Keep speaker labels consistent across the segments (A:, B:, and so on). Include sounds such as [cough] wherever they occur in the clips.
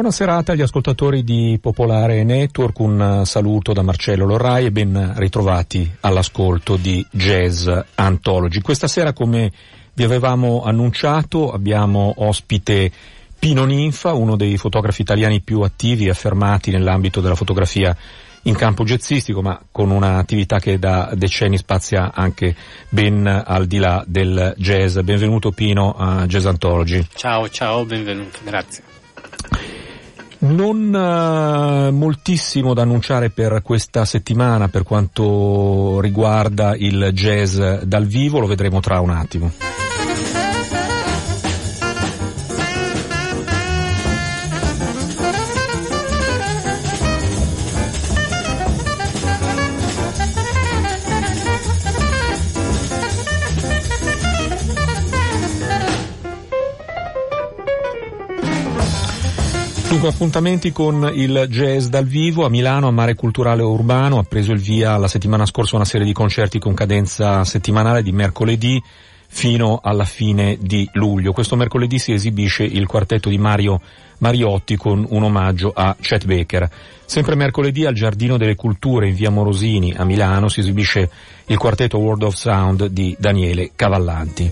A: Buona serata agli ascoltatori di Popolare Network, un saluto da Marcello Lorrai e ben ritrovati all'ascolto di Jazz Anthology. Questa sera, come vi avevamo annunciato, abbiamo ospite Pino Ninfa, uno dei fotografi italiani più attivi e affermati nell'ambito della fotografia in campo jazzistico, ma con un'attività che da decenni spazia anche ben al di là del jazz. Benvenuto Pino a Jazz Anthology.
B: Ciao, ciao, benvenuto, grazie.
A: Non uh, moltissimo da annunciare per questa settimana per quanto riguarda il jazz dal vivo, lo vedremo tra un attimo. Dunque appuntamenti con il jazz dal vivo a Milano, a Mare Culturale Urbano, ha preso il via la settimana scorsa una serie di concerti con cadenza settimanale di mercoledì fino alla fine di luglio. Questo mercoledì si esibisce il quartetto di Mario Mariotti con un omaggio a Chet Baker. Sempre mercoledì al Giardino delle Culture in via Morosini a Milano si esibisce il quartetto World of Sound di Daniele Cavallanti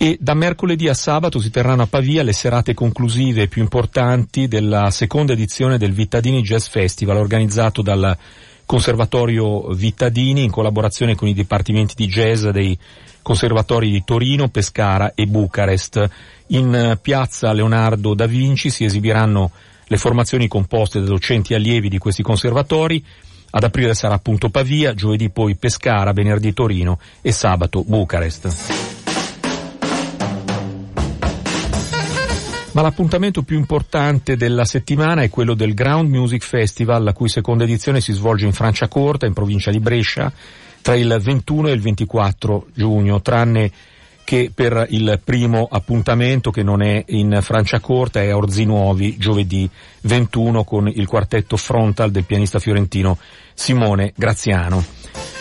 A: e da mercoledì a sabato si terranno a Pavia le serate conclusive più importanti della seconda edizione del Vittadini Jazz Festival organizzato dal Conservatorio Vittadini in collaborazione con i dipartimenti di jazz dei conservatori di Torino, Pescara e Bucarest. In piazza Leonardo da Vinci si esibiranno le formazioni composte da docenti allievi di questi conservatori. Ad aprile sarà appunto Pavia, giovedì poi Pescara, venerdì Torino e sabato Bucarest. Ma l'appuntamento più importante della settimana è quello del Ground Music Festival, la cui seconda edizione si svolge in Franciacorta, in provincia di Brescia, tra il 21 e il 24 giugno, tranne che per il primo appuntamento che non è in Franciacorta è a Orzinuovi giovedì 21 con il quartetto frontal del pianista fiorentino Simone Graziano.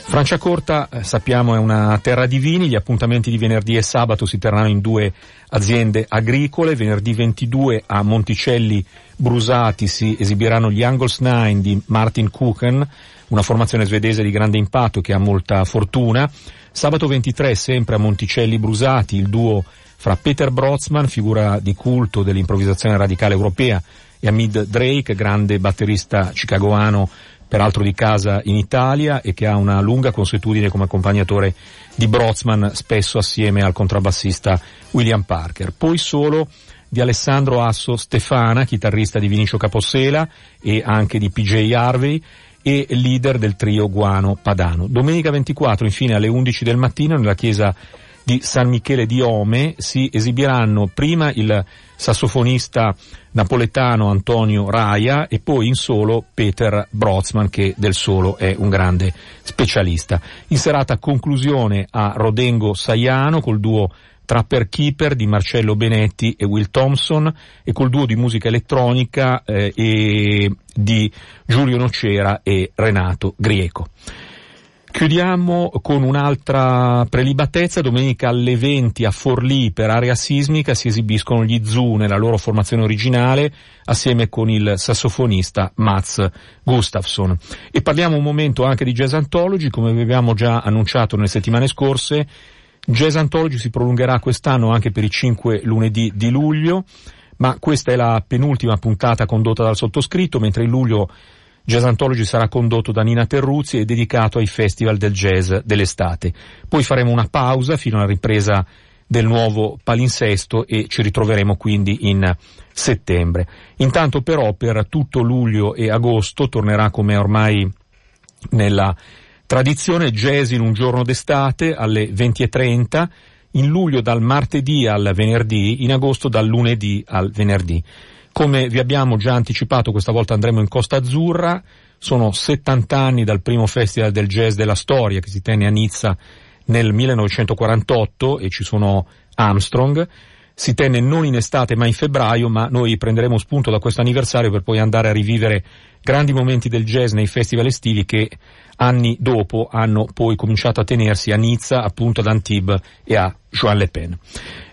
A: Franciacorta eh, sappiamo è una terra di vini, gli appuntamenti di venerdì e sabato si terranno in due aziende agricole, venerdì 22 a Monticelli Brusati si esibiranno gli Angles 9 di Martin Kuchen, una formazione svedese di grande impatto che ha molta fortuna, sabato 23 sempre a Monticelli Brusati il duo fra Peter Brotzman, figura di culto dell'improvvisazione radicale europea, e Amid Drake, grande batterista chicagoano peraltro di casa in Italia e che ha una lunga consuetudine come accompagnatore di Brotzman, spesso assieme al contrabbassista William Parker. Poi solo di Alessandro Asso Stefana, chitarrista di Vinicio Capossela e anche di PJ Harvey e leader del trio Guano Padano. Domenica 24 infine alle 11 del mattino nella chiesa di San Michele di Ome si esibiranno prima il sassofonista napoletano Antonio Raia e poi in solo Peter Brotzman che del solo è un grande specialista. In serata conclusione a Rodengo Saiano col duo Trapper Keeper di Marcello Benetti e Will Thompson e col duo di musica elettronica eh, di Giulio Nocera e Renato Grieco. Chiudiamo con un'altra prelibatezza, domenica alle 20 a Forlì per area sismica si esibiscono gli Zoo nella loro formazione originale assieme con il sassofonista Mats Gustafsson. E parliamo un momento anche di Jazz Anthology, come avevamo già annunciato nelle settimane scorse, Jazz Anthology si prolungherà quest'anno anche per i 5 lunedì di luglio, ma questa è la penultima puntata condotta dal sottoscritto, mentre in luglio Jazz Anthology sarà condotto da Nina Terruzzi e dedicato ai festival del jazz dell'estate. Poi faremo una pausa fino alla ripresa del nuovo palinsesto e ci ritroveremo quindi in settembre. Intanto però per tutto luglio e agosto tornerà come ormai nella tradizione jazz in un giorno d'estate alle 20.30, in luglio dal martedì al venerdì, in agosto dal lunedì al venerdì. Come vi abbiamo già anticipato, questa volta andremo in Costa Azzurra, sono 70 anni dal primo festival del jazz della storia che si tenne a Nizza nel 1948 e ci sono Armstrong. Si tenne non in estate ma in febbraio, ma noi prenderemo spunto da questo anniversario per poi andare a rivivere grandi momenti del jazz nei festival estivi che anni dopo hanno poi cominciato a tenersi a Nizza, appunto ad Antibes e a Joan Le Pen.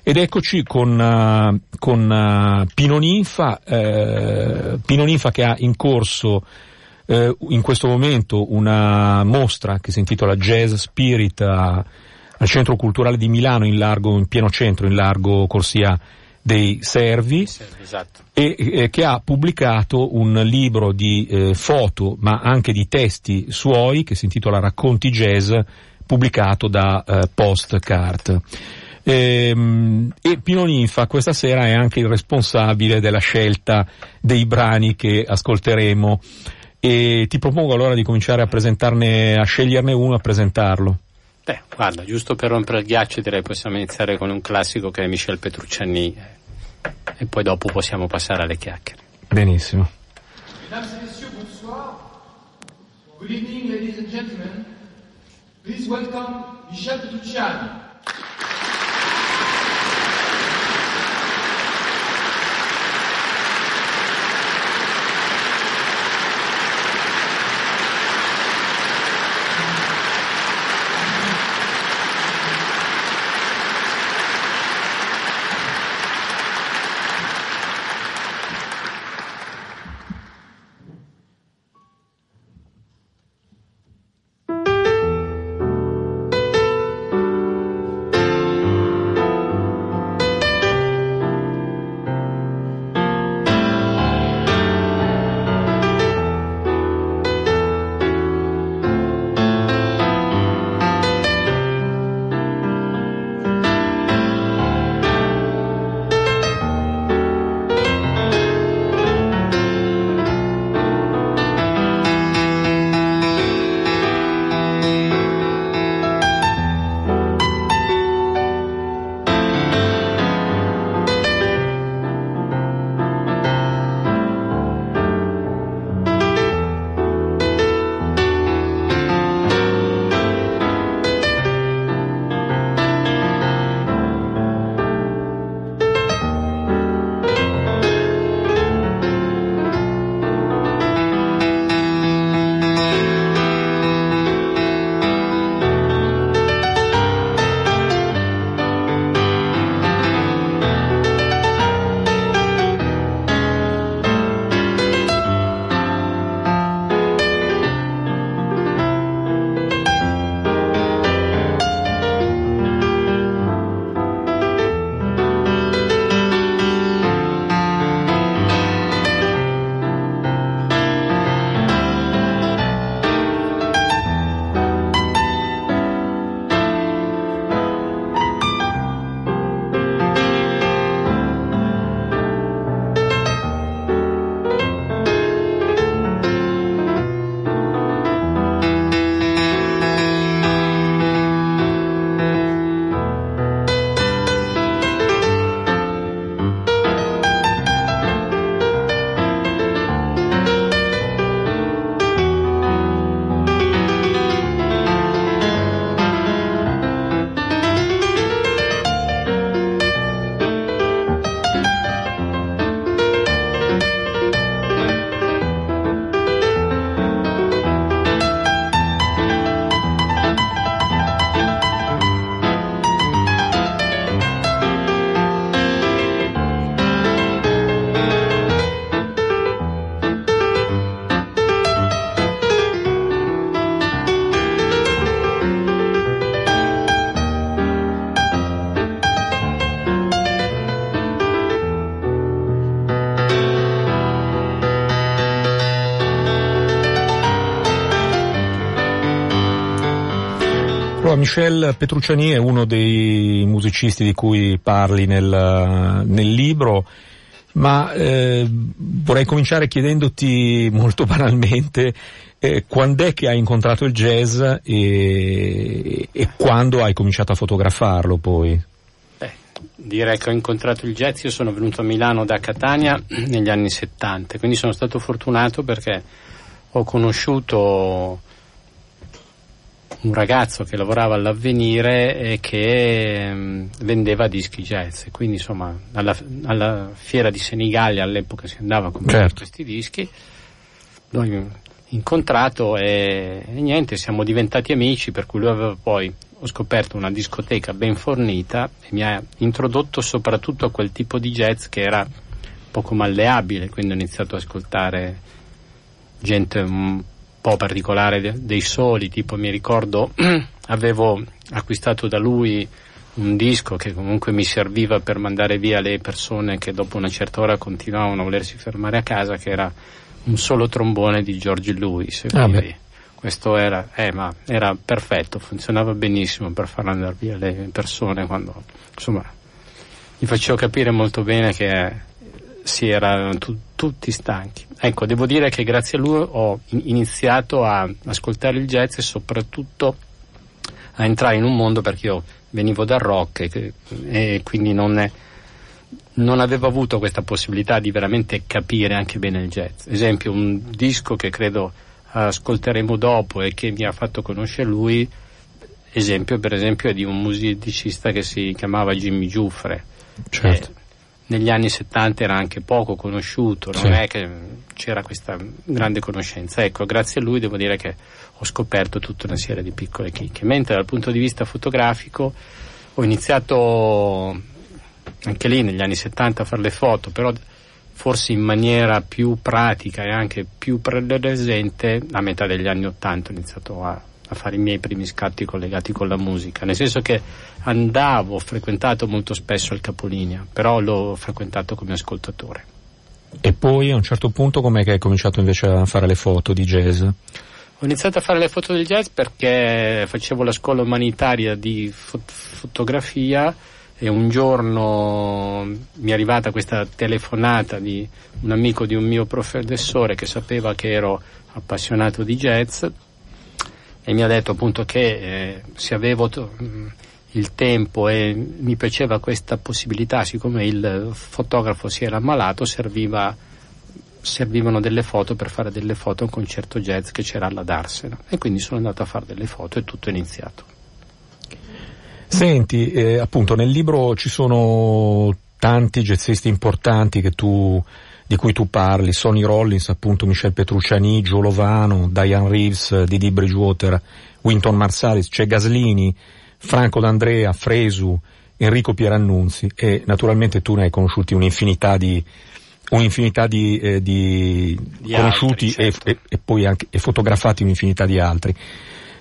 A: Ed eccoci con, uh, con uh, Pino Ninfa, uh, Pino Ninfa che ha in corso in questo momento una mostra che si intitola Jazz Spirit a, al Centro Culturale di Milano in largo, in pieno centro, in largo Corsia dei Servi, esatto. e eh, che ha pubblicato un libro di eh, foto ma anche di testi suoi che si intitola Racconti Jazz pubblicato da eh, Postcard. Ehm, e Pino Ninfa questa sera è anche il responsabile della scelta dei brani che ascolteremo e ti propongo allora di cominciare a presentarne, a sceglierne uno, a presentarlo.
B: Beh, guarda, giusto per rompere il ghiaccio direi possiamo iniziare con un classico che è Michel Petrucciani e poi dopo possiamo passare alle chiacchiere.
A: Benissimo.
C: Mesdames et messieurs, bonsoir. Good evening, ladies and gentlemen. Please welcome Michel Petrucciani.
A: Michel Petrucciani è uno dei musicisti di cui parli nel, nel libro, ma eh, vorrei cominciare chiedendoti molto [laughs] banalmente eh, quando è che hai incontrato il jazz e, e quando hai cominciato a fotografarlo poi?
B: Beh, direi che ho incontrato il jazz, io sono venuto a Milano da Catania [clears throat] negli anni 70, quindi sono stato fortunato perché ho conosciuto un ragazzo che lavorava all'avvenire e che mm, vendeva dischi jazz. Quindi insomma alla, alla, fiera di Senigallia all'epoca si andava a comprare certo. questi dischi. Noi incontrato e, e, niente, siamo diventati amici, per cui lui aveva poi, ho scoperto una discoteca ben fornita e mi ha introdotto soprattutto a quel tipo di jazz che era poco malleabile, quindi ho iniziato ad ascoltare gente un po' particolare dei soli, tipo mi ricordo [clears throat] avevo acquistato da lui un disco che comunque mi serviva per mandare via le persone che dopo una certa ora continuavano a volersi fermare a casa, che era un solo trombone di George Lewis. Ah questo era, eh, ma era perfetto, funzionava benissimo per far andare via le persone quando, insomma, gli facevo capire molto bene che si erano tu, tutti stanchi. Ecco, devo dire che grazie a lui ho iniziato a ascoltare il jazz e soprattutto a entrare in un mondo perché io venivo dal rock e, e quindi non, è, non, avevo avuto questa possibilità di veramente capire anche bene il jazz. Esempio, un disco che credo ascolteremo dopo e che mi ha fatto conoscere lui, esempio per esempio è di un musicista che si chiamava Jimmy Giuffre.
A: Certo.
B: Eh, negli anni 70 era anche poco conosciuto, non sì. è che c'era questa grande conoscenza. Ecco, grazie a lui devo dire che ho scoperto tutta una serie di piccole chicche. Mentre dal punto di vista fotografico ho iniziato anche lì negli anni 70 a fare le foto, però forse in maniera più pratica e anche più presente a metà degli anni 80 ho iniziato a, a fare i miei primi scatti collegati con la musica, nel senso che andavo, ho frequentato molto spesso il capolinea, però l'ho frequentato come ascoltatore.
A: E poi a un certo punto com'è che hai cominciato invece a fare le foto di jazz?
B: Ho iniziato a fare le foto del jazz perché facevo la scuola umanitaria di fot- fotografia e un giorno mi è arrivata questa telefonata di un amico di un mio professore che sapeva che ero appassionato di jazz e mi ha detto appunto che eh, se avevo t- il tempo e mi piaceva questa possibilità, siccome il fotografo si era ammalato, serviva servivano delle foto per fare delle foto a un concerto jazz che c'era alla Darsena e quindi sono andato a fare delle foto e tutto è iniziato.
A: Senti, eh, appunto nel libro ci sono tanti jazzisti importanti tu, di cui tu parli, Sonny Rollins, appunto Michel Petrucciani, Gio Lovano, Diane Reeves, Didi Bridgewater, Winton Marsalis, c'è Gaslini, Franco D'Andrea, Fresu, Enrico Pierannunzi e naturalmente tu ne hai conosciuti un'infinità di, un'infinità di, eh, di, di conosciuti altri, certo. e, e, e, poi anche e fotografati un'infinità di altri.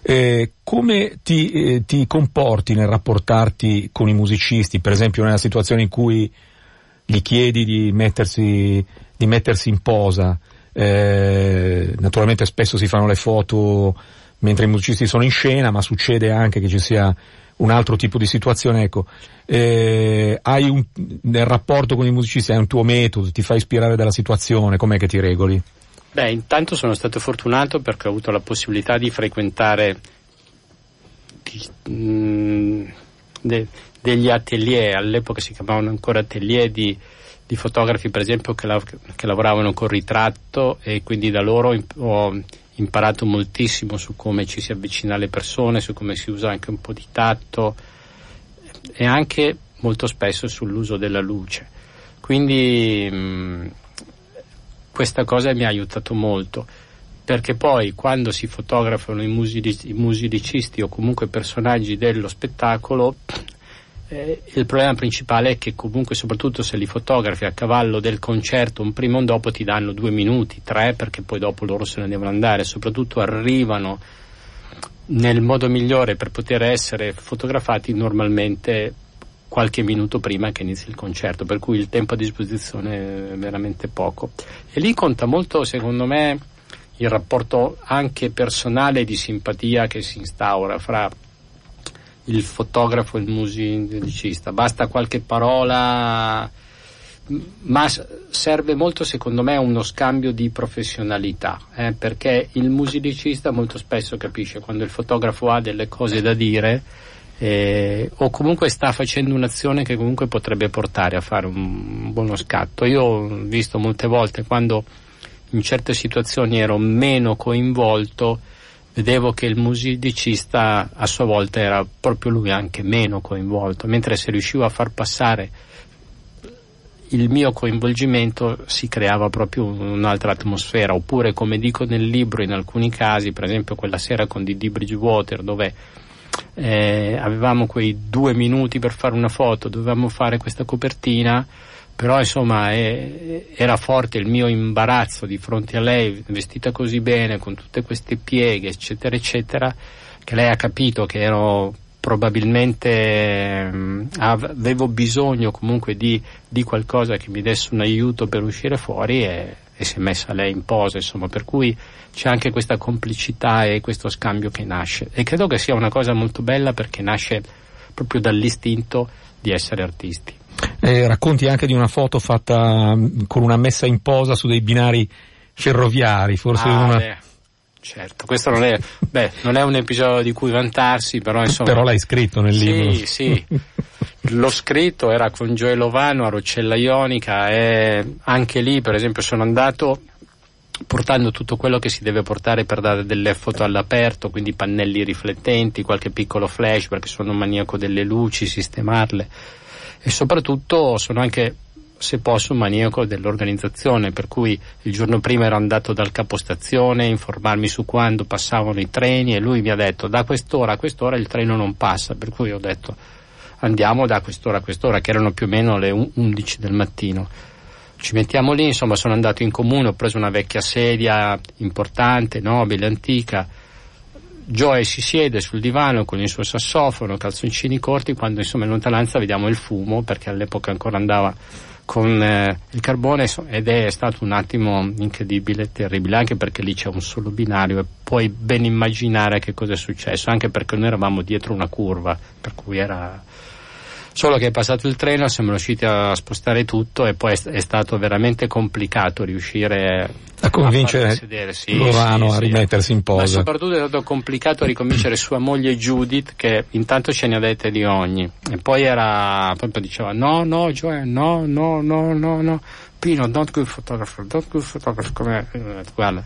A: Eh, come ti, eh, ti, comporti nel rapportarti con i musicisti, per esempio nella situazione in cui gli chiedi di mettersi, di mettersi in posa? Eh, naturalmente spesso si fanno le foto mentre i musicisti sono in scena, ma succede anche che ci sia un altro tipo di situazione, ecco, eh, hai un, nel rapporto con i musicisti hai un tuo metodo, ti fai ispirare dalla situazione, com'è che ti regoli?
B: Beh, intanto sono stato fortunato perché ho avuto la possibilità di frequentare di, mh, mm, de, degli atelier, all'epoca si chiamavano ancora atelier di, di fotografi per esempio che, la, che, lavoravano con ritratto e quindi da loro ho imparato moltissimo su come ci si avvicina alle persone, su come si usa anche un po' di tatto e anche molto spesso sull'uso della luce. Quindi mh, questa cosa mi ha aiutato molto perché poi quando si fotografano i, music- i musicisti o comunque personaggi dello spettacolo eh, il problema principale è che comunque soprattutto se li fotografi a cavallo del concerto un prima o un dopo ti danno due minuti, tre perché poi dopo loro se ne devono andare, soprattutto arrivano nel modo migliore per poter essere fotografati normalmente qualche minuto prima che inizi il concerto, per cui il tempo a disposizione è veramente poco. E lì conta molto, secondo me, il rapporto anche personale di simpatia che si instaura fra il fotografo il musicista. Basta qualche parola, ma serve molto secondo me uno scambio di professionalità, eh, perché il musicista molto spesso capisce quando il fotografo ha delle cose da dire eh, o comunque sta facendo un'azione che comunque potrebbe portare a fare un buono scatto. Io ho visto molte volte quando in certe situazioni ero meno coinvolto, vedevo che il musicista a sua volta era proprio lui anche meno coinvolto, mentre se riuscivo a far passare il mio coinvolgimento si creava proprio un'altra atmosfera, oppure come dico nel libro in alcuni casi, per esempio quella sera con Didi Bridgewater dove eh, avevamo quei due minuti per fare una foto, dovevamo fare questa copertina, però insomma eh, era forte il mio imbarazzo di fronte a lei, vestita così bene, con tutte queste pieghe, eccetera, eccetera, che lei ha capito che ero probabilmente mh, mm, avevo bisogno comunque di, di, qualcosa che mi desse un aiuto per uscire fuori e, e si è messa lei in posa, insomma, per cui c'è anche questa complicità e questo scambio che nasce e credo che sia una cosa molto bella perché nasce proprio dall'istinto di essere artisti.
A: Eh, racconti anche di una foto fatta mm, con una messa in posa su dei binari ferroviari, forse
B: ah,
A: una...
B: Beh, certo, questo non è, beh, non è, un episodio di cui vantarsi, però insomma...
A: Però l'hai scritto nel
B: sì,
A: libro.
B: Sì, sì. L'ho scritto, era con Gioele Lovano a Roccella Ionica e anche lì, per esempio, sono andato portando tutto quello che si deve portare per dare delle foto all'aperto, quindi pannelli riflettenti, qualche piccolo flash perché sono un maniaco delle luci, sistemarle e soprattutto sono anche se posso un maniaco dell'organizzazione, per cui il giorno prima ero andato dal capostazione a informarmi su quando passavano i treni e lui mi ha detto da quest'ora a quest'ora il treno non passa, per cui ho detto andiamo da quest'ora a quest'ora, che erano più o meno le 11 del mattino. Ci mettiamo lì, insomma sono andato in comune, ho preso una vecchia sedia importante, nobile, antica, Joe si siede sul divano con il suo sassofono, calzoncini corti, quando insomma in lontananza vediamo il fumo, perché all'epoca ancora andava con eh, il carbone ed è stato un attimo incredibile, terribile, anche perché lì c'è un solo binario e puoi ben immaginare che cosa è successo, anche perché noi eravamo dietro una curva, per cui era Solo che è passato il treno, siamo riusciti a spostare tutto e poi è, stato veramente complicato riuscire
A: a convincere sì, Lorano sì, a rimettersi in posa. Ma
B: soprattutto è stato complicato riconvincere sua moglie Judith che intanto ce ne ha dette di ogni. E poi era proprio diceva no no Joe no no no no no. Pino don't good photographer don't good photographer. Come eh, guarda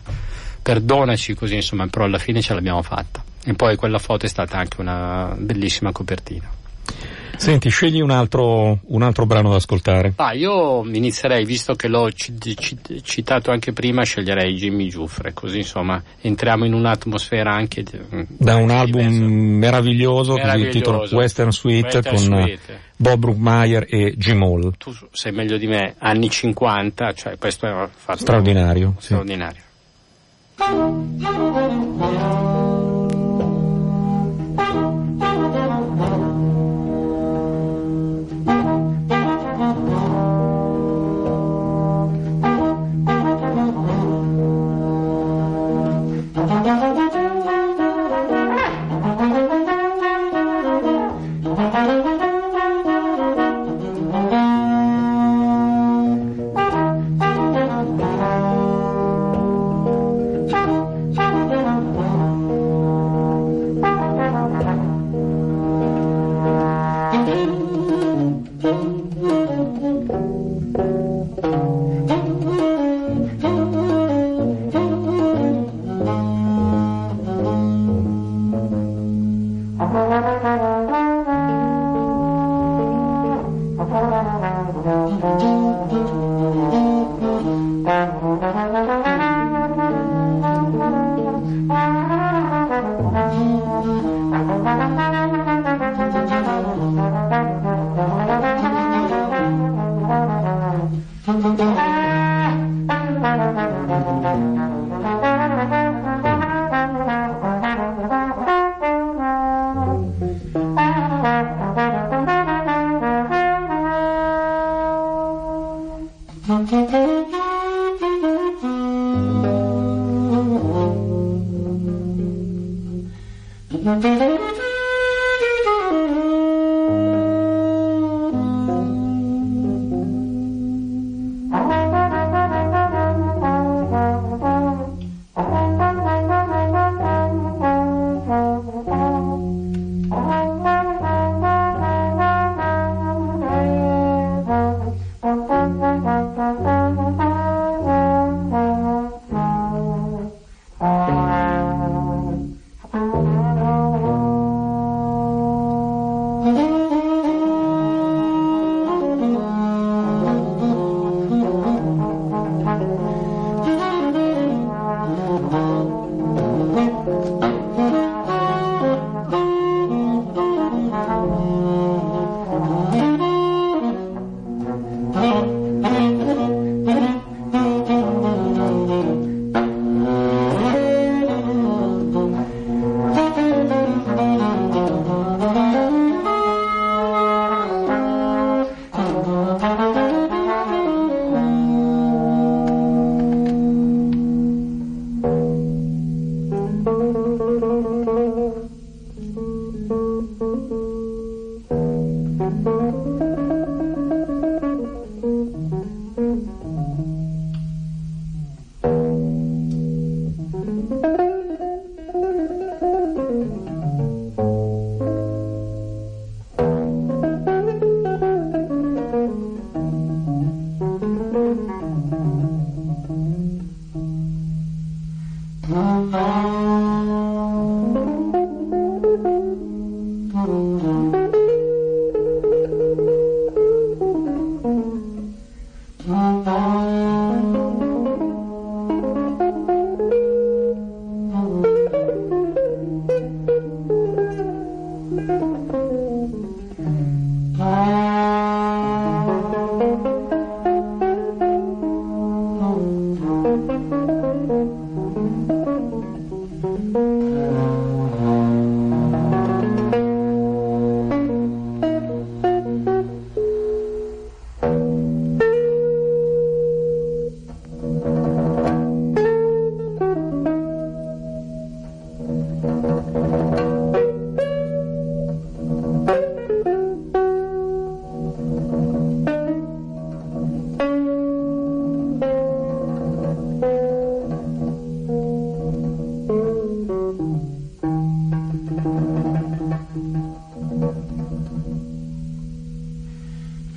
B: perdonaci così insomma però alla fine ce l'abbiamo fatta. E poi quella foto è stata anche una bellissima copertina
A: Senti, scegli un altro, un altro brano da ascoltare.
B: Ah, io inizierei, visto che l'ho c- c- citato anche prima, sceglierei Jimmy Giuffre, così insomma entriamo in un'atmosfera anche di,
A: mm, da un album meraviglioso, meraviglioso. titolo Western Suite Western con Suite. Bob Brookmeyer e Jim Hall.
B: Tu sei meglio di me, anni 50, cioè questo è fatto
A: straordinario.
B: straordinario. Sì.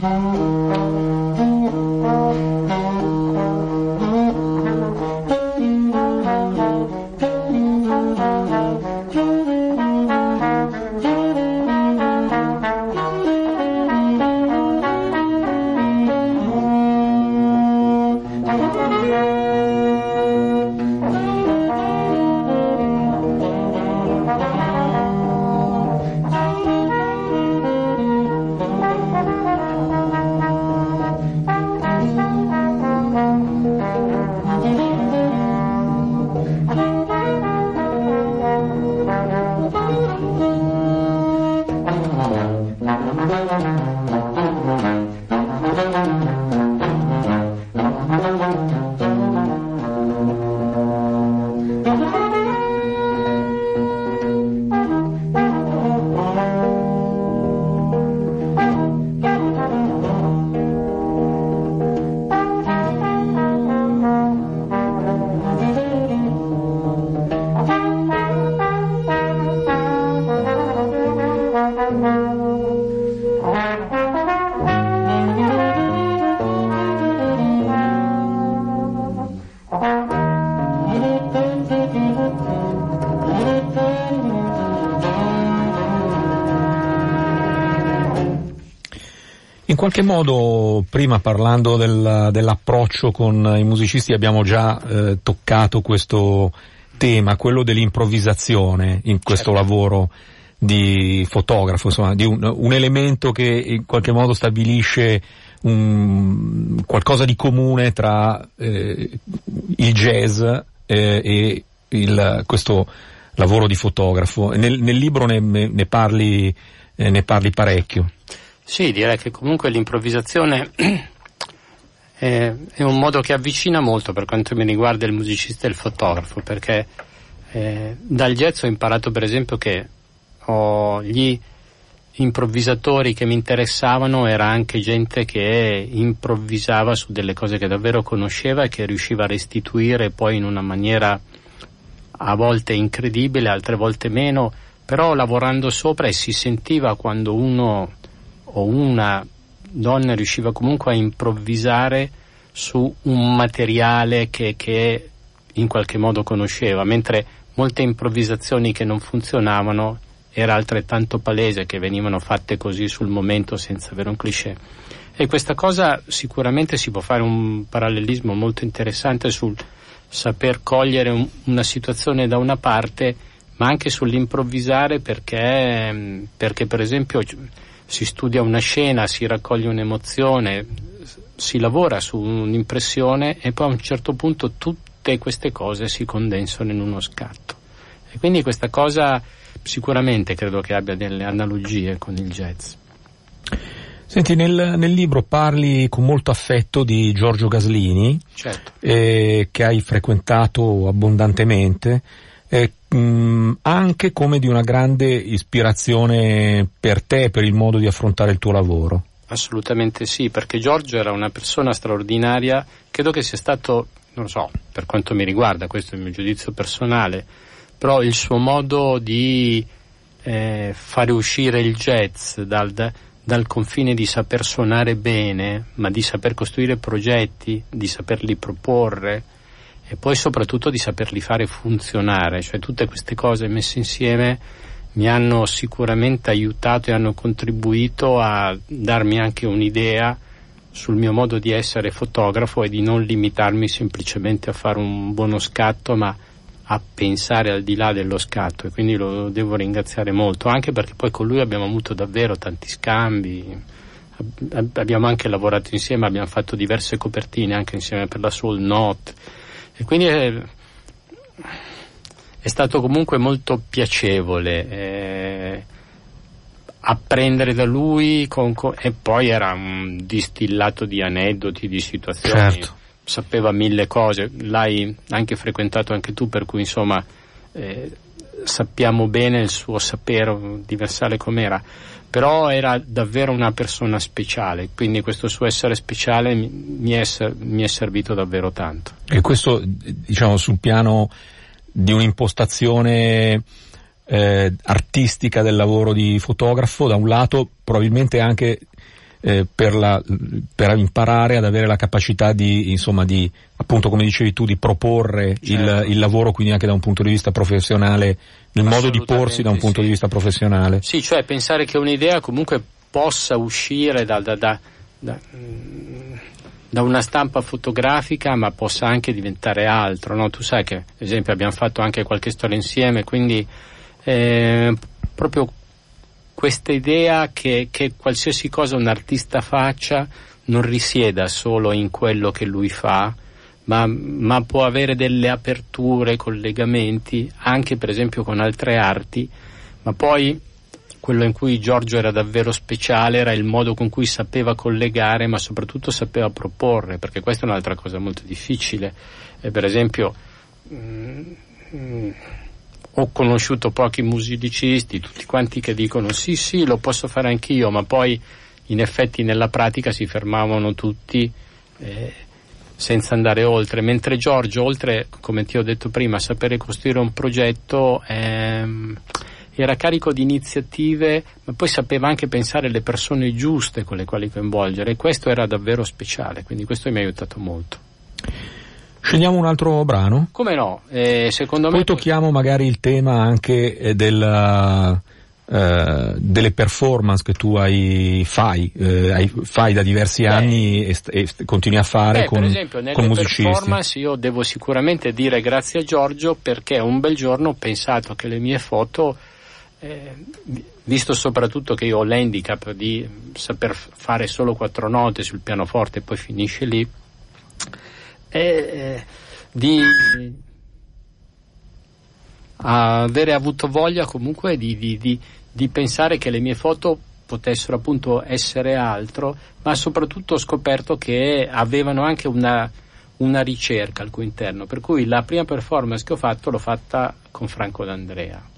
B: Mm-hmm.
A: Qualche modo, prima parlando del, dell'approccio con i musicisti, abbiamo già eh, toccato questo tema, quello dell'improvvisazione in questo certo. lavoro di fotografo, insomma, di un, un, elemento che in qualche modo stabilisce un, qualcosa di comune tra eh, il jazz eh, e il, questo lavoro di fotografo. Nel, nel libro ne, ne, parli, eh, ne parli parecchio.
B: Sì, direi che comunque l'improvvisazione [clears throat] è, è, un modo che avvicina molto per quanto mi riguarda il musicista e il fotografo, perché eh, dal jazz ho imparato per esempio che ho gli improvvisatori che mi interessavano era anche gente che improvvisava su delle cose che davvero conosceva e che riusciva a restituire poi in una maniera a volte incredibile, altre volte meno, però lavorando sopra e si sentiva quando uno o una donna riusciva comunque a improvvisare su un materiale che, che in qualche modo conosceva, mentre molte improvvisazioni che non funzionavano era altrettanto palese che venivano fatte così sul momento senza avere un cliché. E questa cosa sicuramente si può fare un parallelismo molto interessante sul saper cogliere un, una situazione da una parte, ma anche sull'improvvisare perché, perché per esempio si studia una scena, si raccoglie un'emozione, si lavora su un'impressione e poi a un certo punto tutte queste cose si condensano in uno scatto. E quindi questa cosa sicuramente credo che abbia delle analogie con il jazz.
A: Senti, nel, nel libro parli con molto affetto di Giorgio Gaslini,
B: certo.
A: eh, che hai frequentato abbondantemente eh, mh, anche come di una grande ispirazione per te, per il modo di affrontare il tuo lavoro.
B: Assolutamente sì, perché Giorgio era una persona straordinaria, credo che sia stato, non so, per quanto mi riguarda, questo è il mio giudizio personale, però il suo modo di eh, fare uscire il jazz dal, dal confine di saper suonare bene, ma di saper costruire progetti, di saperli proporre, e poi soprattutto di saperli fare funzionare, cioè tutte queste cose messe insieme mi hanno sicuramente aiutato e hanno contribuito a darmi anche un'idea sul mio modo di essere fotografo e di non limitarmi semplicemente a fare un buono scatto, ma a pensare al di là dello scatto. E quindi lo devo ringraziare molto, anche perché poi con lui abbiamo avuto davvero tanti scambi, abbiamo anche lavorato insieme, abbiamo fatto diverse copertine anche insieme per la Soul Note e quindi è, è stato comunque molto piacevole eh, apprendere da lui con, con, e poi era un distillato di aneddoti, di situazioni. Certo. Sapeva mille cose, l'hai anche frequentato anche tu, per cui insomma eh, sappiamo bene il suo sapere universale com'era però era davvero una persona speciale, quindi questo suo essere speciale mi è, mi è servito davvero tanto.
A: E questo, diciamo, sul piano di un'impostazione eh, artistica del lavoro di fotografo, da un lato probabilmente anche eh, per, la, per, imparare ad avere la capacità di, insomma, di, appunto come dicevi tu, di proporre certo. il, il, lavoro quindi anche da un punto di vista professionale, il modo di porsi da un punto
B: sì.
A: di vista professionale.
B: Sì, cioè pensare che un'idea comunque possa uscire da, da, da, da da una stampa fotografica ma possa anche diventare altro. No? Tu sai che, ad esempio, abbiamo fatto anche qualche storia insieme, quindi eh, proprio questa idea che, che, qualsiasi cosa un artista faccia non risieda solo in quello che lui fa, ma, ma può avere delle aperture, collegamenti, anche per esempio con altre arti, ma poi quello in cui Giorgio era davvero speciale era il modo con cui sapeva collegare, ma soprattutto sapeva proporre, perché questa è un'altra cosa molto difficile. E per esempio, mh, mm, mh, ho conosciuto pochi musicisti, tutti quanti che dicono sì, sì, lo posso fare anch'io, ma poi in effetti nella pratica si fermavano tutti. Eh, senza andare oltre, mentre Giorgio, oltre, come ti ho detto prima, a sapere costruire un progetto, ehm, era carico di iniziative, ma poi sapeva anche pensare alle persone giuste con le quali coinvolgere e questo era davvero speciale, quindi questo mi ha aiutato molto.
A: Scegliamo un altro brano?
B: Come no? Eh, secondo
A: poi
B: me...
A: tocchiamo magari il tema anche eh, della, eh, delle performance che tu hai, fai, eh, hai, fai da diversi Beh. anni e, e, continui a fare
B: Beh,
A: con,
B: per esempio, nelle
A: con musicisti.
B: performance io devo sicuramente dire grazie a Giorgio perché un bel giorno ho pensato che le mie foto eh, visto soprattutto che io ho l'handicap di saper fare solo quattro note sul pianoforte e poi finisce lì, eh, di avere avuto voglia comunque di, di, di, di, pensare che le mie foto potessero appunto essere altro, ma soprattutto ho scoperto che avevano anche una, una ricerca al cui interno, per cui la prima performance che ho fatto l'ho fatta con Franco D'Andrea.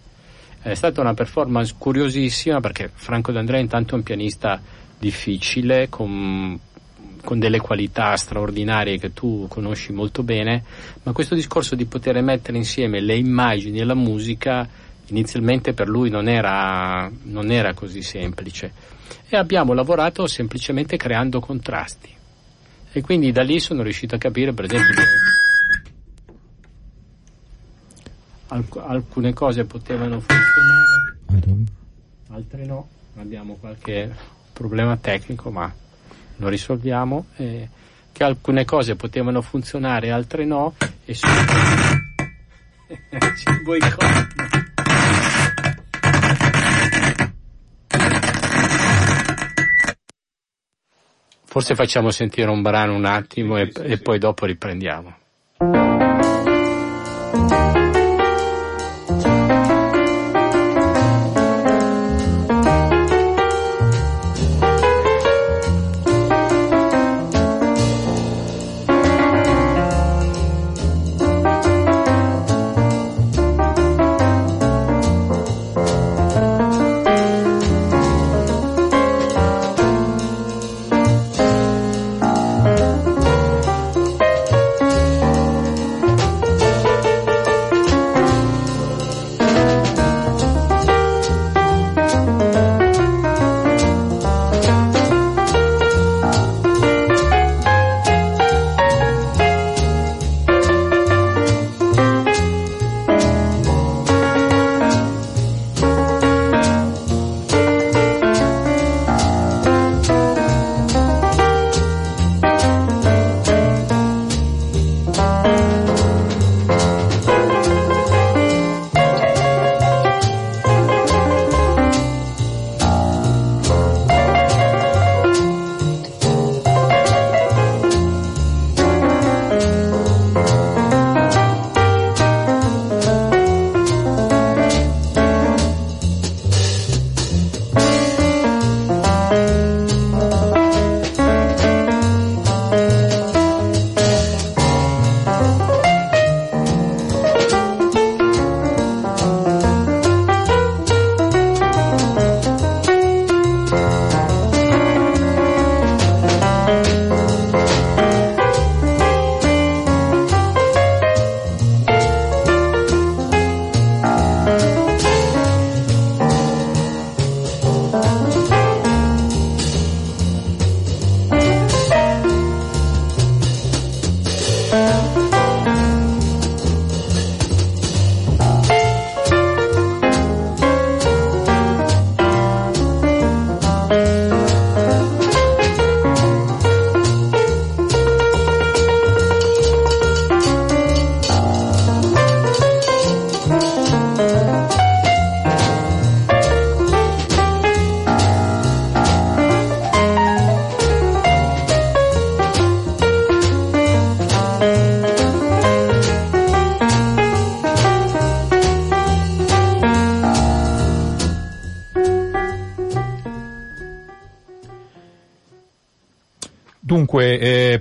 B: È stata una performance curiosissima perché Franco D'Andrea intanto è un pianista difficile, con, con delle qualità straordinarie che tu conosci molto bene, ma questo discorso di poter mettere insieme le immagini e la musica inizialmente per lui non era, non era così semplice. E abbiamo lavorato semplicemente creando contrasti. E quindi da lì sono riuscito a capire per esempio alc- alcune cose potevano funzionare, altre no, abbiamo qualche problema tecnico ma lo risolviamo, eh, che alcune cose potevano funzionare, altre no e su... [laughs] ci boicottano. Forse facciamo sentire un brano un attimo e, e poi dopo riprendiamo.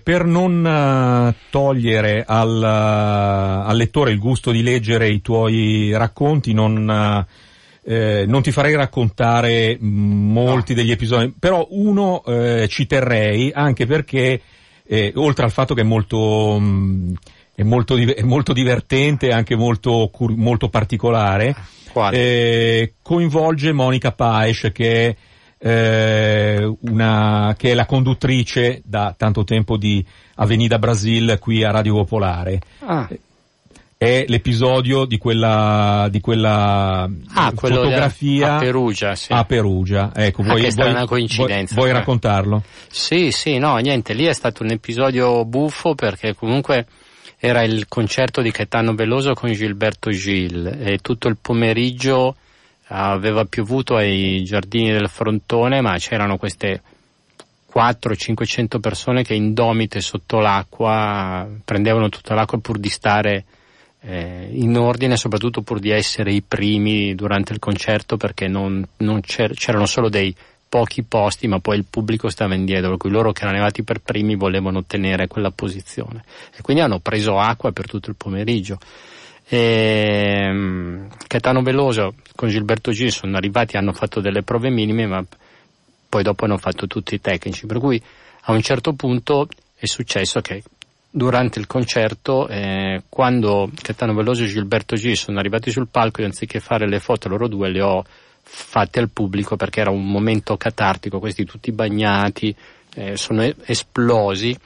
A: Per non uh, togliere al, uh, al, lettore il gusto di leggere i tuoi racconti, non, uh, eh, non ti farei raccontare molti no. degli episodi, però uno eh, ci terrei, anche perché, eh, oltre al fatto che è molto, mh, è molto, è molto divertente e anche molto, molto particolare, eh, coinvolge Monica Paes, che eh, una, che è la conduttrice da tanto tempo di Avenida Brasil qui a Radio Popolare. Ah. È l'episodio di quella, di quella
B: ah, fotografia
A: a
B: Perugia. Sì.
A: A Perugia, ecco,
B: ah, vuoi, vuoi, coincidenza.
A: Vuoi, vuoi raccontarlo?
B: Sì, sì, no, niente, lì è stato un episodio buffo perché comunque era il concerto di Caetano Veloso con Gilberto Gil e tutto il pomeriggio aveva piovuto ai giardini del frontone, ma c'erano queste 400-500 persone che indomite sotto l'acqua prendevano tutta l'acqua pur di stare eh, in ordine, soprattutto pur di essere i primi durante il concerto perché non, non c'erano solo dei pochi posti, ma poi il pubblico stava indietro, per cui loro che erano arrivati per primi volevano ottenere quella posizione. E quindi hanno preso acqua per tutto il pomeriggio. E, um, Caetano Veloso con Gilberto Gil sono arrivati, hanno fatto delle prove minime, ma poi dopo hanno fatto tutti i tecnici. Per cui a un certo punto è successo che durante il concerto, eh, quando Caetano Veloso e Gilberto Gil sono arrivati sul palco, io anziché fare le foto loro due, le ho fatte al pubblico perché era un momento catartico, questi tutti bagnati, eh, sono esplosi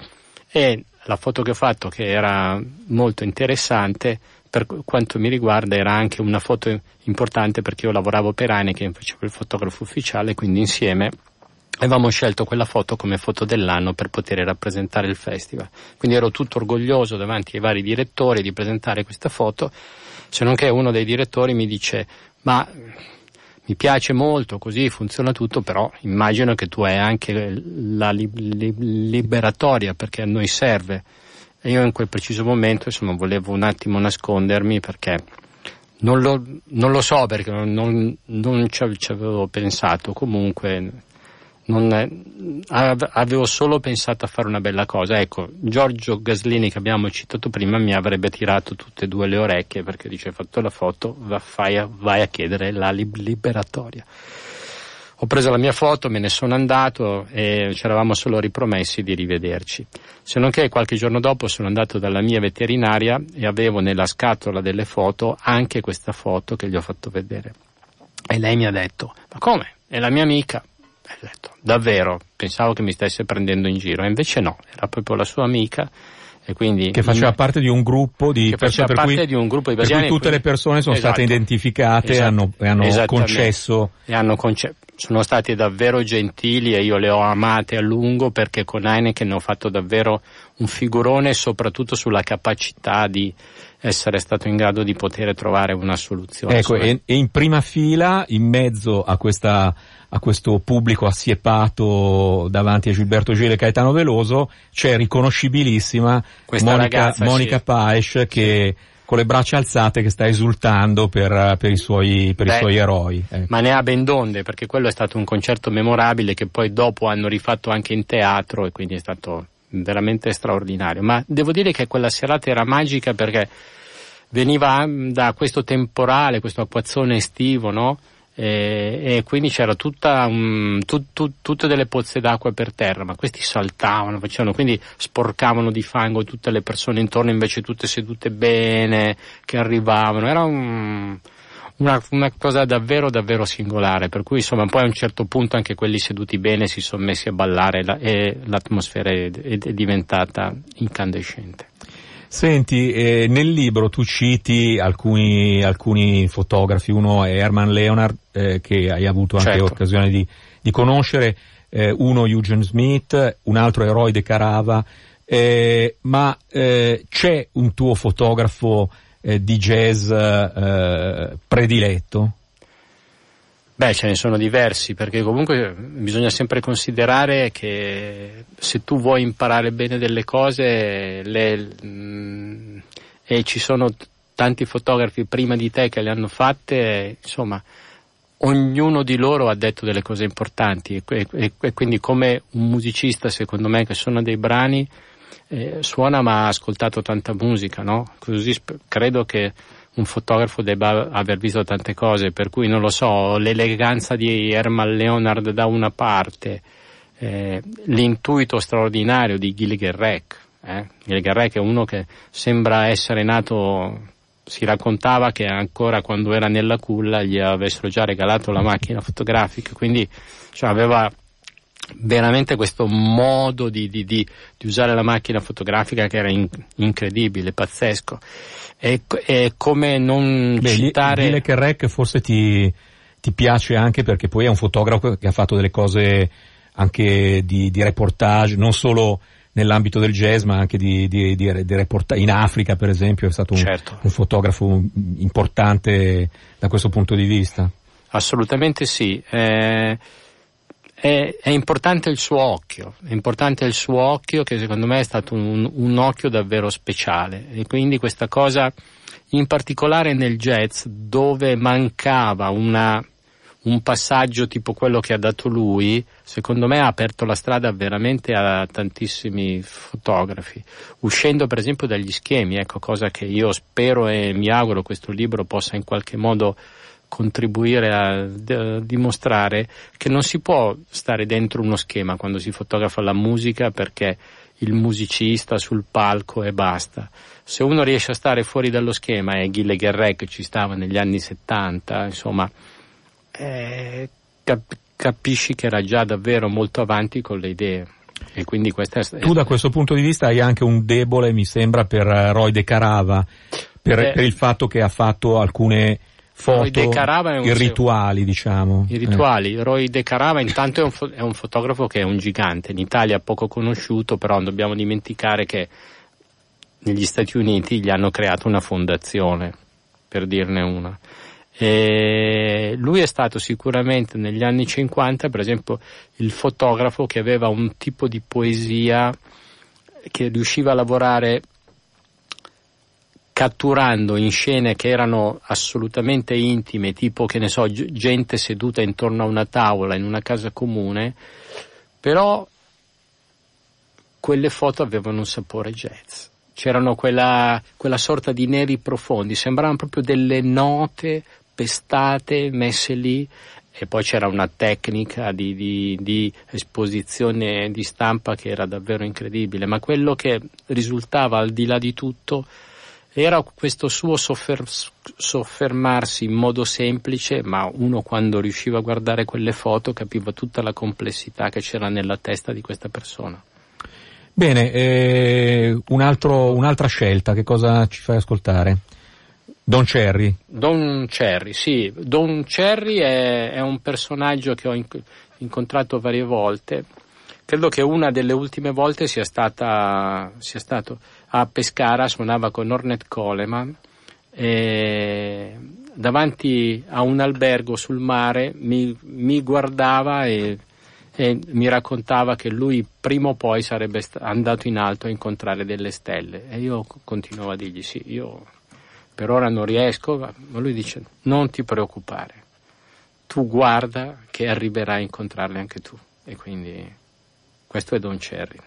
B: e la foto che ho fatto che era molto interessante per quanto mi riguarda era anche una foto importante perché io lavoravo per Heineken, facevo il fotografo ufficiale, quindi insieme avevamo scelto quella foto come foto dell'anno per poter rappresentare il festival. Quindi ero tutto orgoglioso davanti ai vari direttori di presentare questa foto, se non che uno dei direttori mi dice ma mi piace molto, così funziona tutto, però immagino che tu hai anche la li- li- liberatoria perché a noi serve e io in quel preciso momento insomma volevo un attimo nascondermi perché non lo, non lo so perché non, non, ci, avevo pensato. Comunque non, avevo solo pensato a fare una bella cosa. Ecco Giorgio Gaslini che abbiamo citato prima mi avrebbe tirato tutte e due le orecchie perché dice hai fatto la foto vai a, vai a chiedere la liberatoria ho preso la mia foto, me ne sono andato e ci eravamo solo ripromessi di rivederci. Se non che qualche giorno dopo sono andato dalla mia veterinaria e avevo nella scatola delle foto anche questa foto che gli ho fatto vedere. E lei mi ha detto, ma come? È la mia amica. E ho detto, davvero? Pensavo che mi stesse prendendo in giro. E invece no, era proprio la sua amica quindi,
A: che faceva parte di un gruppo di
B: persone
A: per cui,
B: di un gruppo di
A: per cui tutte
B: quindi,
A: le persone sono esatto, state identificate esatto, e hanno, e hanno concesso
B: e hanno conce- sono stati davvero gentili e io le ho amate a lungo perché con Heineken ho fatto davvero un figurone soprattutto sulla capacità di essere stato in grado di poter trovare una soluzione.
A: Ecco, e, e, in prima fila, in mezzo a, questa, a questo pubblico assiepato davanti a Gilberto Gile e Caetano Veloso, c'è riconoscibilissima Questa Monica, ragazza, Monica sì. Paes che... Sì con le braccia alzate che sta esultando per, per, i, suoi, per Beh, i, suoi, eroi.
B: Ecco. Ma ne ha ben donde, perché quello è stato un concerto memorabile che poi dopo hanno rifatto anche in teatro e quindi è stato veramente straordinario. Ma devo dire che quella serata era magica perché veniva da questo temporale, questo acquazzone estivo, no? E, e quindi c'era tutta um, tu, tu, tutte delle pozze d'acqua per terra, ma questi saltavano, facevano, quindi sporcavano di fango tutte le persone intorno, invece tutte sedute bene, che arrivavano, era un, una, una, cosa davvero davvero singolare, per cui insomma poi a un certo punto anche quelli seduti bene si sono messi a ballare la, e l'atmosfera è, è diventata incandescente.
A: Senti, eh, nel libro tu citi alcuni, alcuni, fotografi, uno è Herman Leonard, eh, che hai avuto anche certo. occasione di, di conoscere, eh, uno Eugene Smith, un altro è Roy De Carava, eh, ma eh, c'è un tuo fotografo eh, di jazz prediletto?
B: Beh, ce ne sono diversi, perché comunque bisogna sempre considerare che se tu vuoi imparare bene delle cose le, mh, mm, e ci sono tanti fotografi prima di te che le hanno fatte, insomma, ognuno di loro ha detto delle cose importanti e, e, e quindi come un musicista secondo me che suona dei brani eh, suona ma ha ascoltato tanta musica, no? Così sp- credo che un fotografo debba aver visto tante cose, per cui non lo so, l'eleganza di Herman Leonard da una parte, eh, l'intuito straordinario di Gilligan Reck. Eh? Gilligan Reck è uno che sembra essere nato si raccontava che ancora quando era nella culla gli avessero già regalato la macchina fotografica, quindi cioè, aveva veramente questo modo di, di, di, di, usare la macchina fotografica che era in, incredibile, pazzesco. E, e come non
A: Beh,
B: citare...
A: Dire che Rec forse ti, ti piace anche perché poi è un fotografo che ha fatto delle cose anche di, di reportage, non solo nell'ambito del jazz, ma anche di, di, di, di reportage. In Africa, per esempio, è stato un,
B: certo.
A: un, fotografo importante da questo punto di vista.
B: Assolutamente sì. Eh, è, è, importante il suo occhio, è importante il suo occhio che secondo me è stato un, un occhio davvero speciale. E quindi questa cosa, in particolare nel jazz, dove mancava una un passaggio tipo quello che ha dato lui, secondo me ha aperto la strada veramente a tantissimi fotografi, uscendo per esempio dagli schemi, ecco, cosa che io spero e mi auguro questo libro possa in qualche modo contribuire a, a dimostrare che non si può stare dentro uno schema quando si fotografa la musica perché il musicista sul palco e basta. Se uno riesce a stare fuori dallo schema, e Gilles Guerret che ci stava negli anni 70, insomma, eh, cap- capisci che era già davvero molto avanti con le idee. E quindi questa è,
A: tu da questo punto di vista hai anche un debole, mi sembra, per eh, Roy De Carava, per, eh, per il fatto che ha fatto alcune foto irrituali, diciamo.
B: I rituali. Eh. Roy De Carava intanto è un, fo- è un, fotografo che è un gigante, in Italia poco conosciuto, però non dobbiamo dimenticare che negli Stati Uniti gli hanno creato una fondazione, per dirne una. E lui è stato sicuramente negli anni 50, per esempio, il fotografo che aveva un tipo di poesia che riusciva a lavorare catturando in scene che erano assolutamente intime, tipo che ne so, gente seduta intorno a una tavola in una casa comune, però quelle foto avevano un sapore jazz. C'erano quella, quella sorta di neri profondi, sembravano proprio delle note pestate messe lì e poi c'era una tecnica di, di, di, esposizione di stampa che era davvero incredibile, ma quello che risultava al di là di tutto era questo suo soffer- soffermarsi in modo semplice, ma uno quando riusciva a guardare quelle foto capiva tutta la complessità che c'era nella testa di questa persona.
A: Bene, eh, un altro, un'altra scelta, che cosa ci fai ascoltare? Don Cherry.
B: Don Cherry, sì. Don Cherry è, è un personaggio che ho incontrato varie volte. Credo che una delle ultime volte sia, stata, sia stato a Pescara, suonava con Ornette Coleman e davanti a un albergo sul mare mi, mi guardava e, e, mi raccontava che lui prima o poi sarebbe andato in alto a incontrare delle stelle e io continuavo a dirgli sì, io per ora non riesco, ma lui dice non ti preoccupare, tu guarda che arriverai a incontrarle anche tu. E quindi questo è Don Cherry.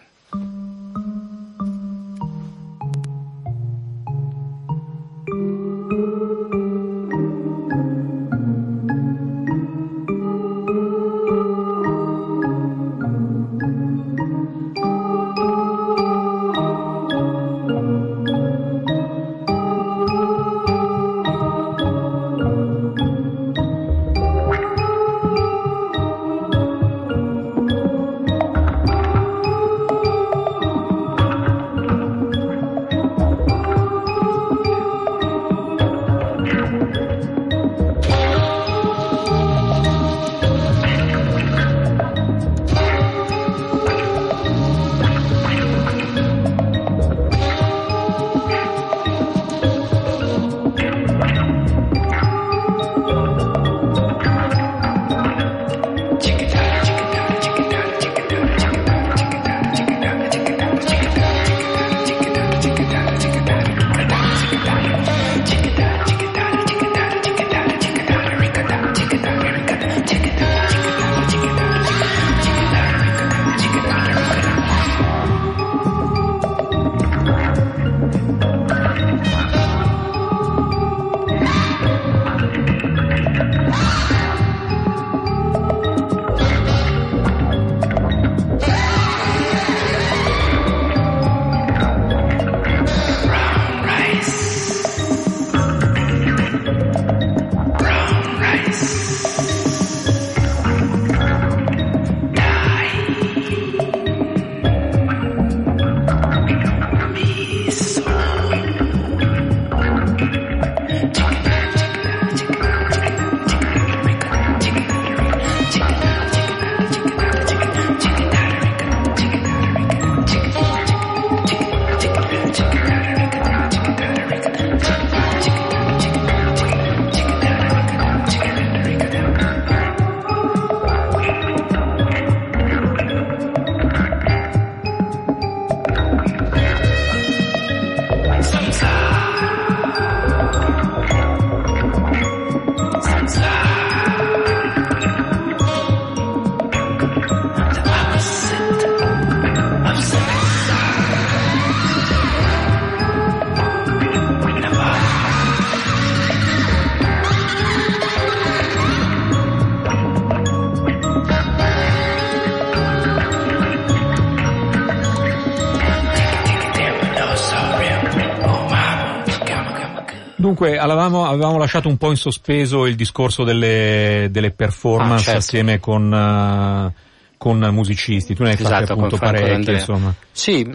A: Dunque, avevamo, avevamo, lasciato un po' in sospeso il discorso delle, delle performance ah, certo. assieme con, uh, con musicisti. Tu ne hai esatto, fatte appunto parecchie, insomma.
B: Sì,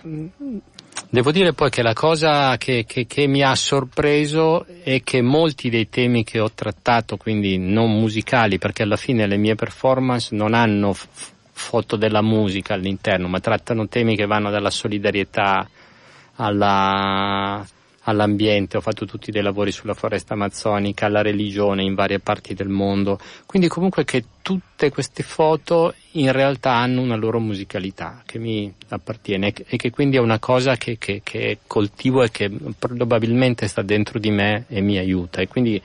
B: devo dire poi che la cosa che, che, che, mi ha sorpreso è che molti dei temi che ho trattato, quindi non musicali, perché alla fine le mie performance non hanno f- foto della musica all'interno, ma trattano temi che vanno dalla solidarietà alla, all'ambiente, ho fatto tutti dei lavori sulla foresta amazzonica, alla religione in varie parti del mondo, quindi comunque che tutte queste foto in realtà hanno una loro musicalità che mi appartiene e che quindi è una cosa che, che, che coltivo e che probabilmente sta dentro di me e mi aiuta. E quindi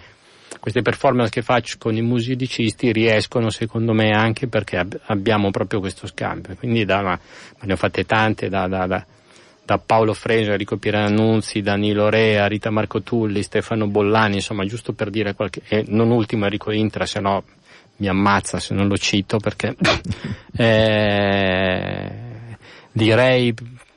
B: queste performance che faccio con i musicisti riescono secondo me anche perché ab- abbiamo proprio questo scambio. Quindi da, ma, ne ho fatte tante da, da, da da Paolo Fresia, Enrico Piranunzi, Danilo Rea, Rita Marco Tulli, Stefano Bollani, insomma, giusto per dire qualche, e non ultimo Enrico Intra, se no mi ammazza se non lo cito perché [laughs] eh, direi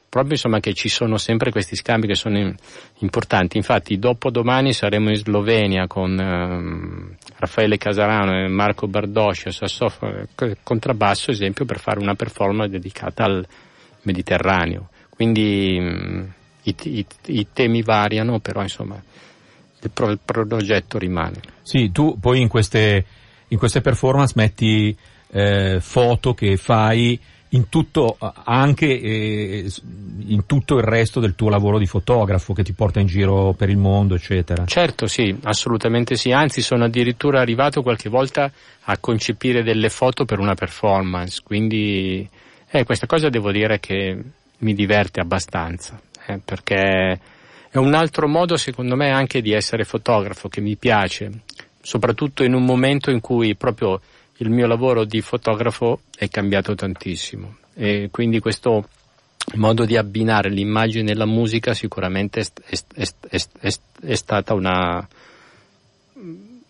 B: proprio insomma che ci sono sempre questi scambi che sono in, importanti. Infatti dopo domani saremo in Slovenia con eh, Raffaele Casarano e Marco Bardosci, sassofono, contrabbasso, esempio, per fare una performance dedicata al Mediterraneo. Quindi mh, mm, i, i, i, temi variano, però insomma il, pro, il, progetto rimane.
A: Sì, tu poi in queste, in queste performance metti eh, foto che fai in tutto, anche eh, in tutto il resto del tuo lavoro di fotografo che ti porta in giro per il mondo, eccetera.
B: Certo, sì, assolutamente sì. Anzi, sono addirittura arrivato qualche volta a concepire delle foto per una performance. Quindi, eh, questa cosa devo dire che mi diverte abbastanza, eh, perché è un altro modo secondo me anche di essere fotografo che mi piace, soprattutto in un momento in cui proprio il mio lavoro di fotografo è cambiato tantissimo e quindi questo modo di abbinare l'immagine e la musica sicuramente è, è, è, è stata una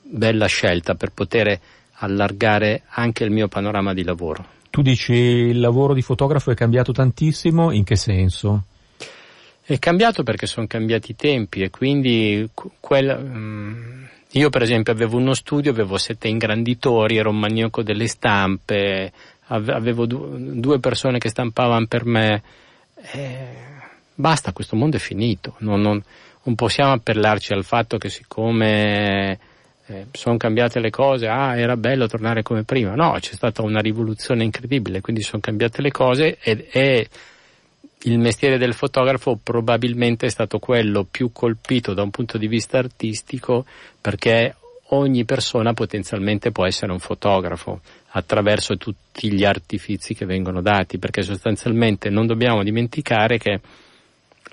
B: bella scelta per poter allargare anche il mio panorama di lavoro.
A: Tu dici il lavoro di fotografo è cambiato tantissimo, in che senso?
B: È cambiato perché sono cambiati i tempi e quindi quel, um, io per esempio avevo uno studio, avevo sette ingranditori, ero un maniaco delle stampe, avevo du- due persone che stampavano per me. Eh, basta, questo mondo è finito. Non, non, non possiamo appellarci al fatto che siccome eh, sono cambiate le cose, ah era bello tornare come prima, no, c'è stata una rivoluzione incredibile, quindi sono cambiate le cose e, e il mestiere del fotografo probabilmente è stato quello più colpito da un punto di vista artistico perché ogni persona potenzialmente può essere un fotografo attraverso tutti gli artifici che vengono dati, perché sostanzialmente non dobbiamo dimenticare che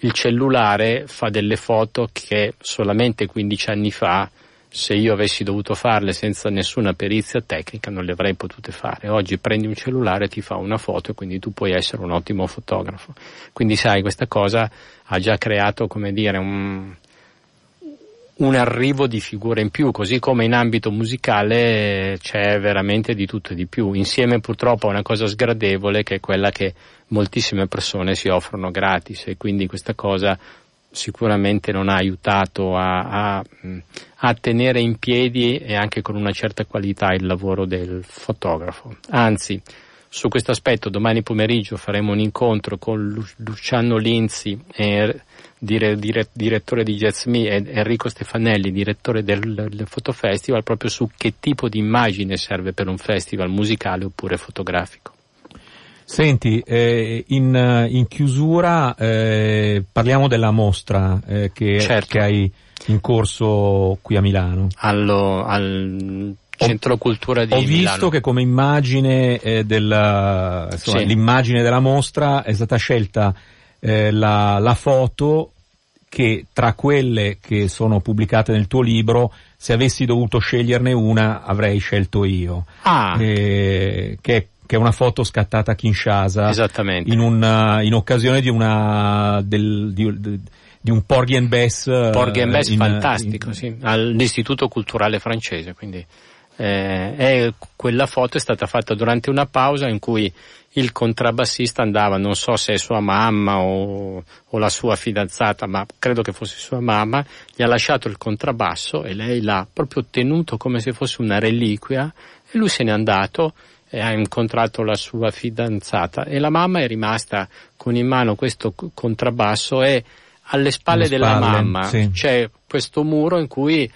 B: il cellulare fa delle foto che solamente 15 anni fa se io avessi dovuto farle senza nessuna perizia tecnica non le avrei potute fare. Oggi prendi un cellulare e ti fa una foto e quindi tu puoi essere un ottimo fotografo. Quindi sai, questa cosa ha già creato, come dire, un, un arrivo di figure in più, così come in ambito musicale c'è veramente di tutto e di più, insieme purtroppo a una cosa sgradevole che è quella che moltissime persone si offrono gratis e quindi questa cosa sicuramente non ha aiutato a, a, a, tenere in piedi e anche con una certa qualità il lavoro del fotografo. Anzi, su questo aspetto domani pomeriggio faremo un incontro con Luciano Linzi, eh, dire, dire, direttore di Jazz e Enrico Stefanelli, direttore del, del Fotofestival, proprio su che tipo di immagine serve per un festival musicale oppure fotografico.
A: Senti, eh, in, in, chiusura eh, parliamo della mostra eh, che, certo. che, hai in corso qui a Milano.
B: Allo, al Centro Cultura di
A: Ho visto
B: Milano.
A: che come immagine eh, della, insomma, sì. l'immagine della mostra è stata scelta eh, la, la foto che tra quelle che sono pubblicate nel tuo libro, se avessi dovuto sceglierne una, avrei scelto io.
B: Ah.
A: Eh, che è che è una foto scattata a Kinshasa in, una, in, occasione di, una, del, di, di un Porgy and Bess.
B: Porgy and Bess in, fantastico, in... sì, all'Istituto Culturale Francese, quindi eh, è, quella foto è stata fatta durante una pausa in cui il contrabbassista andava, non so se è sua mamma o, o, la sua fidanzata, ma credo che fosse sua mamma, gli ha lasciato il contrabbasso e lei l'ha proprio tenuto come se fosse una reliquia e lui se n'è andato e ha incontrato la sua fidanzata e la mamma è rimasta con in mano questo contrabbasso e alle spalle, spalle della mamma sì. c'è questo muro in cui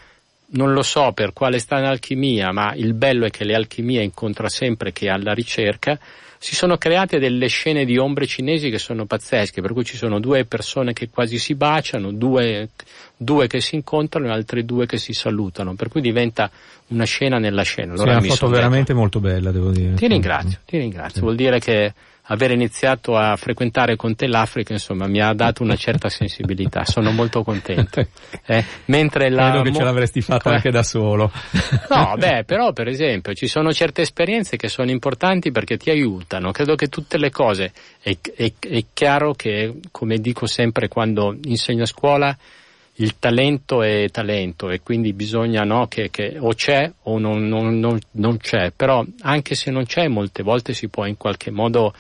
B: non lo so per quale sta in alchimia, ma il bello è che le alchimie incontra sempre che alla ricerca si sono create delle scene di ombre cinesi che sono pazzesche, per cui ci sono due persone che quasi si baciano, due, due che si incontrano e altre due che si salutano, per cui diventa una scena nella scena.
A: Allora sì, è una foto veramente molto bella, devo dire.
B: Ti ringrazio, ti ringrazio. Sì. Vuol dire che aver iniziato a frequentare con te l'Africa, insomma, mi ha dato una certa sensibilità, sono molto contento. [laughs] Eh, mentre la
A: Credo che ce l'avresti fatta anche da solo.
B: no, beh, però per esempio ci sono certe esperienze che sono importanti perché ti aiutano. Credo che tutte le cose, è, è, è chiaro che, come dico sempre quando insegno a scuola, il talento è talento e quindi bisogna no, che, che, o c'è o non, non, non, non, c'è, però anche se non c'è molte volte si può in qualche modo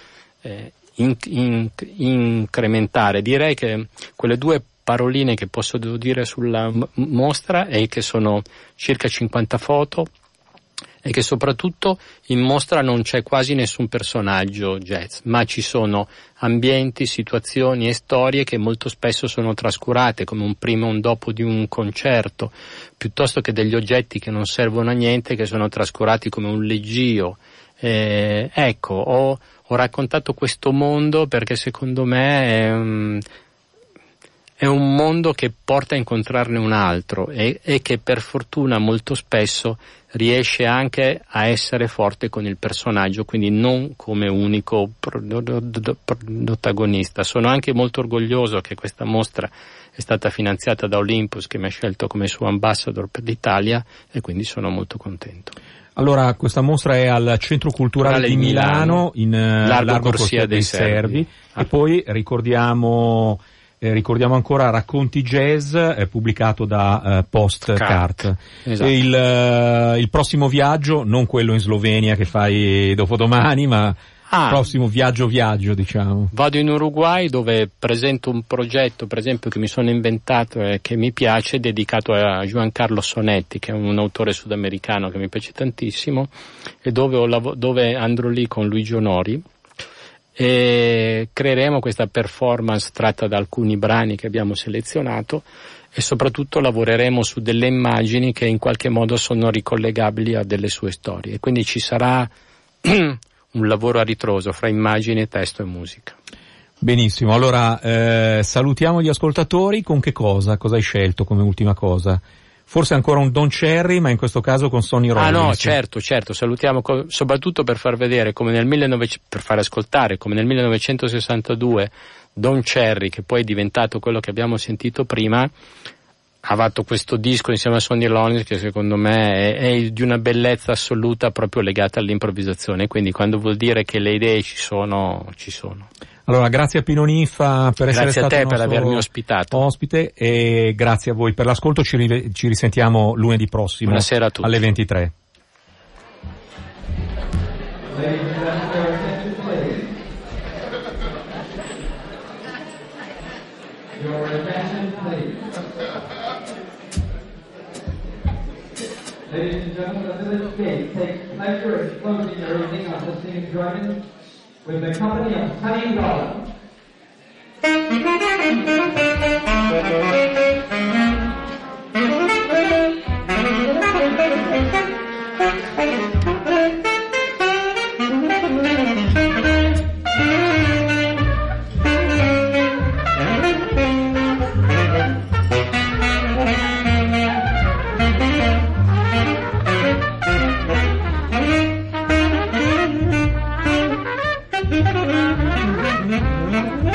B: eh, in, in, incrementare. Direi che quelle due paroline che posso dire sulla mostra è che sono circa 50 foto e che soprattutto in mostra non c'è quasi nessun personaggio jazz, ma ci sono ambienti, situazioni e storie che molto spesso sono trascurate, come un prima e un dopo di un concerto, piuttosto che degli oggetti che non servono a niente, che sono trascurati come un leggio. Eh, ecco, ho, ho, raccontato questo mondo perché secondo me è, um, è un mondo che porta a incontrarne un altro e, e, che per fortuna molto spesso riesce anche a essere forte con il personaggio, quindi non come unico protagonista. Sono anche molto orgoglioso che questa mostra è stata finanziata da Olympus che mi ha scelto come suo ambassador per l'Italia e quindi sono molto contento.
A: Allora, questa mostra è al Centro Culturale di Milano, Milano in eh, Largo, Largo Corsia dei, dei Servi, Servi. Ah. e poi ricordiamo eh, ricordiamo ancora Racconti Jazz, eh, pubblicato da eh, Postcard. Esatto. Il, eh, il, prossimo viaggio, non quello in Slovenia che fai dopodomani, ma ah, il prossimo viaggio viaggio, diciamo.
B: Vado in Uruguay dove presento un progetto, per esempio, che mi sono inventato e che mi piace, dedicato a Giancarlo Sonetti, che è un autore sudamericano che mi piace tantissimo, e dove, lav- dove andrò lì con Luigi Onori e creeremo questa performance tratta da alcuni brani che abbiamo selezionato e soprattutto lavoreremo su delle immagini che in qualche modo sono ricollegabili a delle sue storie. Quindi ci sarà [clears throat] un lavoro a ritroso fra immagini, testo e musica.
A: Benissimo, allora eh, salutiamo gli ascoltatori con che cosa? Cosa hai scelto come ultima cosa? Forse ancora un Don Cherry, ma in questo caso con Sonny Rollins.
B: Ah no, certo, certo, salutiamo co- soprattutto per far vedere come nel 19... per far ascoltare come nel 1962 Don Cherry, che poi è diventato quello che abbiamo sentito prima, ha fatto questo disco insieme a Sonny Rollins che secondo me è, è, di una bellezza assoluta proprio legata all'improvvisazione, quindi quando vuol dire che le idee ci sono, ci sono.
A: Allora, grazie a Pino Ninfa per
B: grazie
A: essere stato
B: Grazie a te per avermi ospitato.
A: Ospite e grazie a voi per l'ascolto. Ci, rive- ci risentiamo lunedì prossimo.
B: Buonasera a tutti.
A: Alle 23. Ladies and gentlemen, the village gate takes pleasure in closing their evening on listening and with the company of Honey
D: Rollins. [laughs] Mm-hmm.